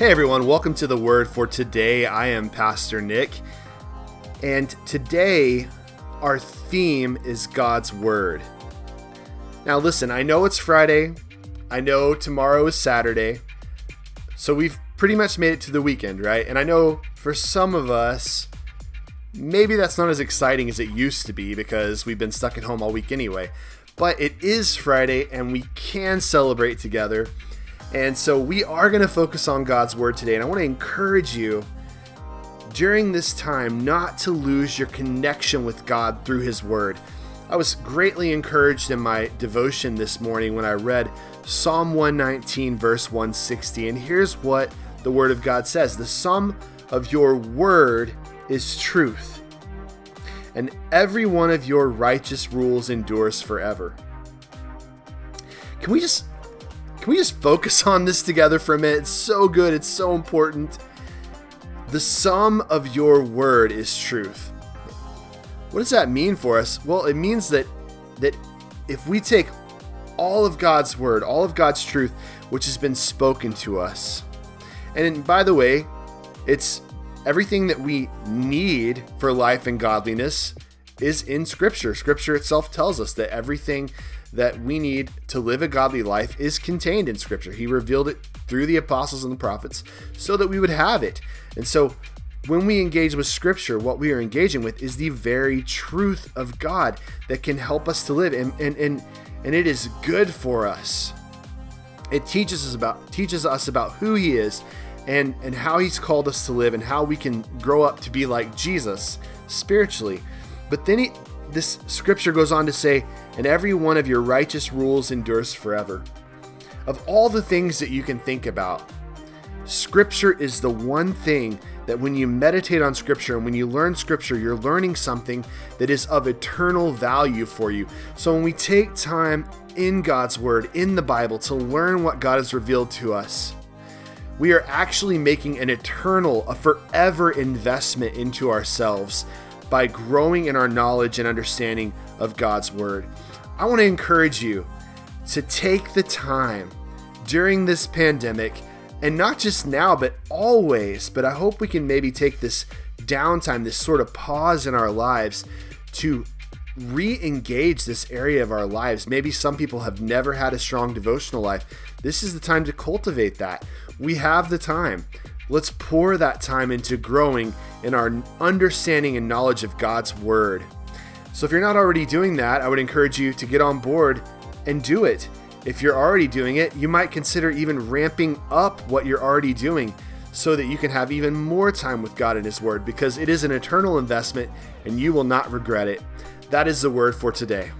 Hey everyone, welcome to the word for today. I am Pastor Nick, and today our theme is God's Word. Now, listen, I know it's Friday, I know tomorrow is Saturday, so we've pretty much made it to the weekend, right? And I know for some of us, maybe that's not as exciting as it used to be because we've been stuck at home all week anyway. But it is Friday, and we can celebrate together and so we are going to focus on God's Word today. And I want to encourage you during this time not to lose your connection with God through His Word. I was greatly encouraged in my devotion this morning when I read Psalm 119, verse 160. And here's what the Word of God says The sum of your Word is truth, and every one of your righteous rules endures forever. Can we just can we just focus on this together for a minute? It's so good, it's so important. The sum of your word is truth. What does that mean for us? Well, it means that that if we take all of God's word, all of God's truth, which has been spoken to us, and by the way, it's everything that we need for life and godliness is in Scripture. Scripture itself tells us that everything that we need to live a godly life is contained in Scripture. He revealed it through the apostles and the prophets so that we would have it. And so when we engage with Scripture, what we are engaging with is the very truth of God that can help us to live, and and and, and it is good for us. It teaches us about teaches us about who He is, and and how He's called us to live, and how we can grow up to be like Jesus spiritually. But then he, this scripture goes on to say, and every one of your righteous rules endures forever. Of all the things that you can think about, Scripture is the one thing that when you meditate on Scripture and when you learn Scripture, you're learning something that is of eternal value for you. So when we take time in God's Word, in the Bible, to learn what God has revealed to us, we are actually making an eternal, a forever investment into ourselves by growing in our knowledge and understanding of God's Word. I want to encourage you to take the time during this pandemic, and not just now, but always. But I hope we can maybe take this downtime, this sort of pause in our lives to re engage this area of our lives. Maybe some people have never had a strong devotional life. This is the time to cultivate that. We have the time. Let's pour that time into growing in our understanding and knowledge of God's Word. So, if you're not already doing that, I would encourage you to get on board and do it. If you're already doing it, you might consider even ramping up what you're already doing so that you can have even more time with God and His Word because it is an eternal investment and you will not regret it. That is the word for today.